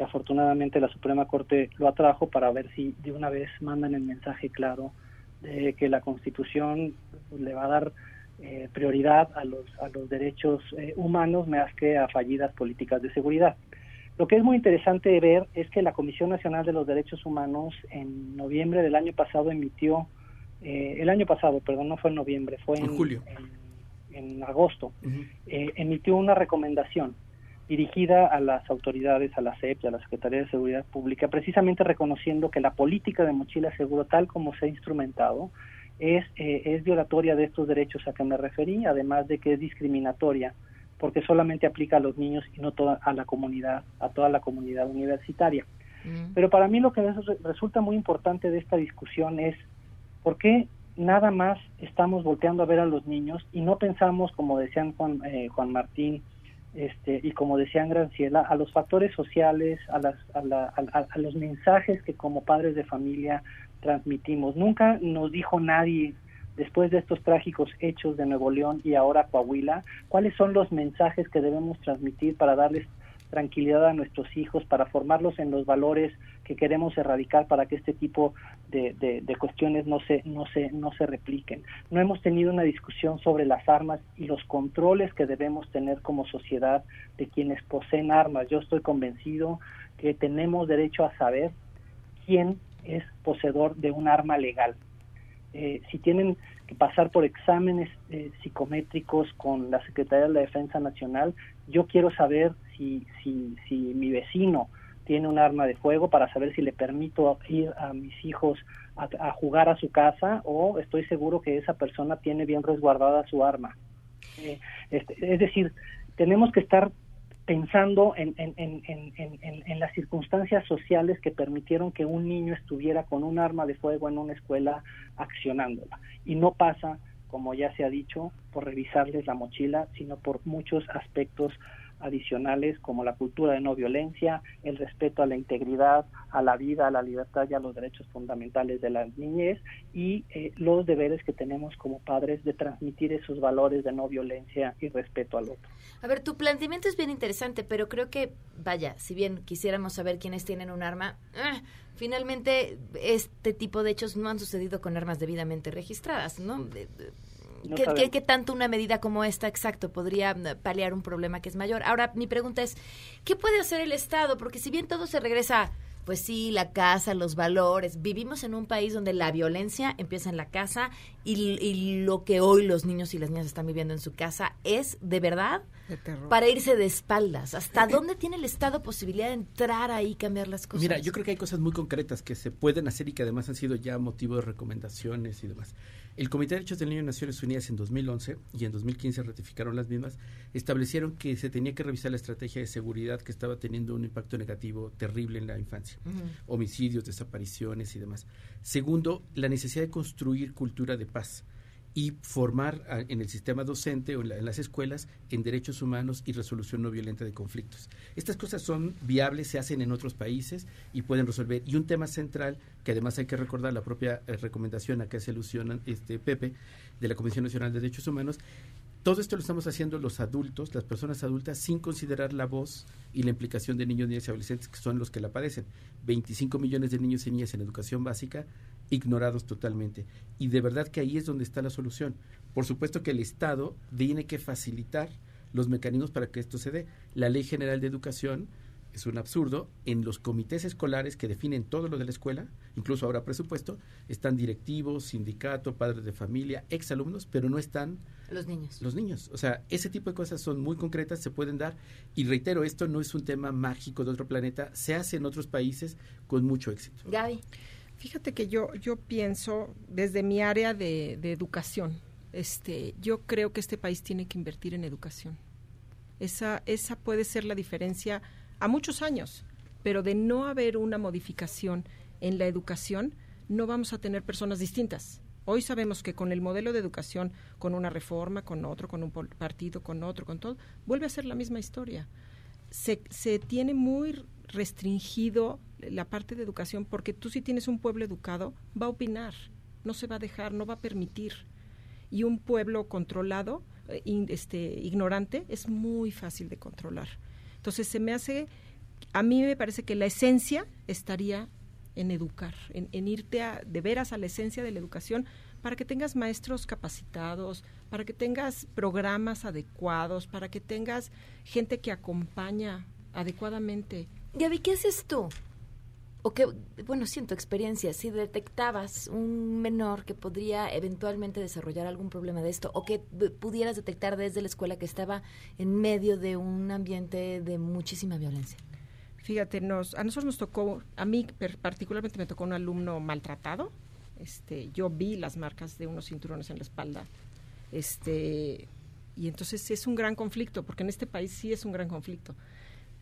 afortunadamente, la Suprema Corte lo atrajo para ver si de una vez mandan el mensaje claro de que la Constitución le va a dar eh, prioridad a los, a los derechos eh, humanos más que a fallidas políticas de seguridad. Lo que es muy interesante ver es que la Comisión Nacional de los Derechos Humanos en noviembre del año pasado emitió, eh, el año pasado, perdón, no fue en noviembre, fue en, En julio. en, en agosto, eh, emitió una recomendación dirigida a las autoridades, a la CEP y a la Secretaría de Seguridad Pública, precisamente reconociendo que la política de mochila seguro, tal como se ha instrumentado, es, eh, es violatoria de estos derechos a que me referí, además de que es discriminatoria, porque solamente aplica a los niños y no toda, a la comunidad, a toda la comunidad universitaria. Pero para mí lo que res- resulta muy importante de esta discusión es por qué nada más estamos volteando a ver a los niños y no pensamos, como decían Juan, eh, Juan Martín este, y como decían Graciela, a los factores sociales, a, las, a, la- a- a los mensajes que como padres de familia transmitimos. Nunca nos dijo nadie después de estos trágicos hechos de Nuevo León y ahora Coahuila, cuáles son los mensajes que debemos transmitir para darles tranquilidad a nuestros hijos, para formarlos en los valores que queremos erradicar para que este tipo de, de- cuestiones no se, no, se, no se repliquen. No hemos tenido una discusión sobre las armas y los controles que debemos tener como sociedad de quienes poseen armas. Yo estoy convencido que tenemos derecho a saber quién es poseedor de un arma legal. Eh, si tienen que pasar por exámenes eh, psicométricos con la Secretaría de la Defensa Nacional, yo quiero saber si, si, si mi vecino tiene un arma de fuego para saber si le permito ir a mis hijos a, jugar a su casa o estoy seguro que esa persona tiene bien resguardada su arma. Eh, este, es decir, tenemos que estar pensando en, en, en, en, en- en- en las circunstancias sociales que permitieron que un niño estuviera con un arma de fuego en una escuela accionándola. Y no pasa, como ya se ha dicho, por revisarles la mochila, sino por muchos aspectos adicionales como la cultura de no violencia, el respeto a la integridad, a la vida, a la libertad y a los derechos fundamentales de la niñez y eh, los deberes que tenemos como padres de transmitir esos valores de no violencia y respeto al otro. A ver, tu planteamiento es bien interesante, pero creo que, vaya, si bien quisiéramos saber quiénes tienen un arma, ah, finalmente este tipo de hechos no han sucedido con armas debidamente registradas, ¿no? No ¿Qué, sabemos. qué- qué tanto una medida como esta, exacto, podría eh, paliar un problema que es mayor? Ahora, mi pregunta es, ¿qué puede hacer el Estado? Porque si bien todo se regresa, pues sí, la casa, los valores, vivimos en un país donde la violencia empieza en la casa y, y lo que hoy los niños y las niñas están viviendo en su casa es, de verdad. Para irse de espaldas. ¿Hasta dónde tiene el Estado posibilidad de entrar ahí y cambiar las cosas? Mira, yo creo que hay cosas muy concretas que se pueden hacer y que además han sido ya motivo de recomendaciones y demás. El Comité de Derechos del Niño de Naciones Unidas en 2011 y en 2015 ratificaron las mismas, establecieron que se tenía que revisar la estrategia de seguridad que estaba teniendo un impacto negativo terrible en la infancia. Homicidios, desapariciones y demás. Segundo, la necesidad de construir cultura de paz y formar a- en el sistema docente o en, la- en las escuelas en derechos humanos y resolución no violenta de conflictos. Estas cosas son viables, se hacen en otros países y pueden resolver. Y un tema central, que además hay que recordar la propia eh, recomendación a que hace alusión este, Pepe, de la Comisión Nacional de Derechos Humanos, todo esto lo estamos haciendo los adultos, las personas adultas, sin considerar la voz y la implicación de niños, niñas y adolescentes que son los que la padecen. 25 millones de niños y niñas en educación básica ignorados totalmente. Y de verdad que ahí es donde está la solución. Por supuesto que el Estado tiene que facilitar los mecanismos para que esto se dé. La Ley General de Educación es un absurdo. En los comités escolares que definen todo lo de la escuela, incluso ahora presupuesto, están directivos, sindicato, padres de familia, exalumnos, pero no están Los niños. los niños. O sea, ese tipo de cosas son muy concretas, se pueden dar. Y reitero, esto no es un tema mágico de otro planeta, se hace en otros países con mucho éxito. Gaby. Fíjate que yo, yo pienso desde mi área de, educación, este, yo creo que este país tiene que invertir en educación. Esa, esa puede ser la diferencia a muchos años, pero de no haber una modificación en la educación, no vamos a tener personas distintas. Hoy sabemos que con el modelo de educación, con una reforma, con otro, con un partido, con otro, con todo, vuelve a ser la misma historia. Se, se tiene muy restringido la parte de educación porque tú si tienes un pueblo educado va a opinar, no se va a dejar, no va a permitir. Y un pueblo controlado, eh, este, ignorante, es muy fácil de controlar. Entonces se me hace, a mí me parece que la esencia estaría en educar, en, irte de veras a la esencia de la educación para que tengas maestros capacitados, para que tengas programas adecuados, para que tengas gente que acompaña adecuadamente. Gaby, ¿qué haces tú? O que, bueno, sí, en tu experiencia, si detectabas un menor que podría eventualmente desarrollar algún problema de esto, o que pudieras detectar desde la escuela que estaba en medio de un ambiente de muchísima violencia. Fíjate, nos, a nosotros nos tocó, a mí particularmente me tocó un alumno maltratado. Este, yo vi las marcas de unos cinturones en la espalda. Este, y entonces es un gran conflicto, porque en este país sí es un gran conflicto.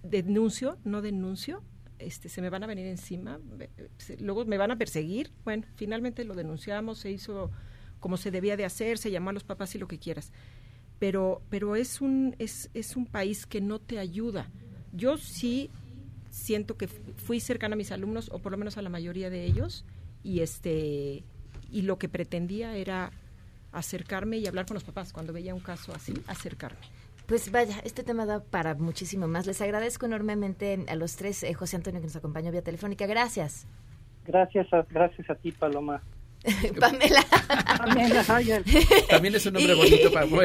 Denuncio, no denuncio, este, se me van a venir encima, luego me van a perseguir. Bueno, finalmente lo denunciamos, se hizo como se debía de hacer, se llamó a los papás y lo que quieras. Pero, pero es un, es, es un país que no te ayuda. Yo sí siento que fu- fui cercana a mis alumnos, o por lo menos a la mayoría de ellos, y este, y lo que pretendía era acercarme y hablar con los papás cuando veía un caso así, acercarme. Pues vaya, este tema da para muchísimo más. Les agradezco enormemente a los tres, eh, José Antonio que nos acompañó vía telefónica. Gracias. Gracias a, gracias a ti, Paloma. Pamela. Pamela. También es un nombre bonito para...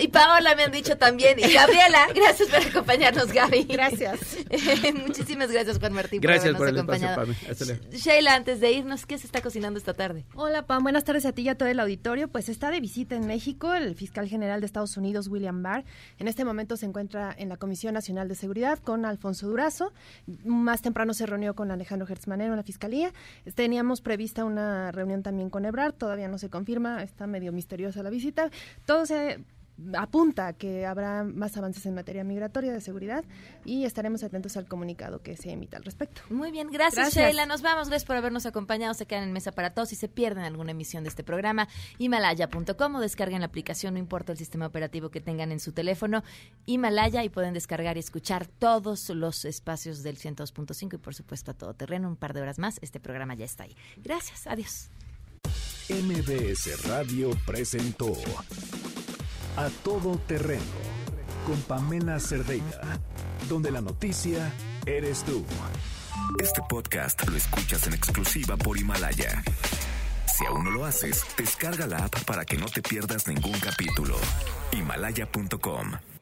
Y Paola me han dicho también. Y Gabriela, gracias por acompañarnos, Gaby. Gracias. Muchísimas gracias, Juan Martín, Gracias por por el habernos espacio, acompañado. Pame. Luego. Sheila, antes de irnos, ¿qué se está cocinando esta tarde? Hola Pam, buenas tardes a ti y a todo el auditorio. Pues está de visita en México el fiscal general de Estados Unidos, William Barr. En este momento se encuentra en la Comisión Nacional de Seguridad con Alfonso Durazo. Más temprano se reunió con Alejandro Gertzmanero en la Fiscalía. Teníamos prevista una reunión también con Ebrard, todavía no se confirma, está medio misteriosa la visita. Todo se apunta a que habrá más avances en materia migratoria de seguridad y estaremos atentos al comunicado que se emita al respecto. Muy bien, gracias, Gracias. Sheila. Nos vamos. Gracias por habernos acompañado. Se quedan en Mesa para Todos. Si se pierden alguna emisión de este programa, himalaya.com o descarguen la aplicación, no importa el sistema operativo que tengan en su teléfono, Himalaya, y pueden descargar y escuchar todos los espacios del 102.5 y, por supuesto, a todo terreno. Un par de horas más. Este programa ya está ahí. Gracias. Adiós. MBS Radio presentó A Todo Terreno con Pamela Cerdeira, donde la noticia eres tú. Este podcast lo escuchas en exclusiva por Himalaya. Si aún no lo haces, descarga la app para que no te pierdas ningún capítulo. Himalaya.com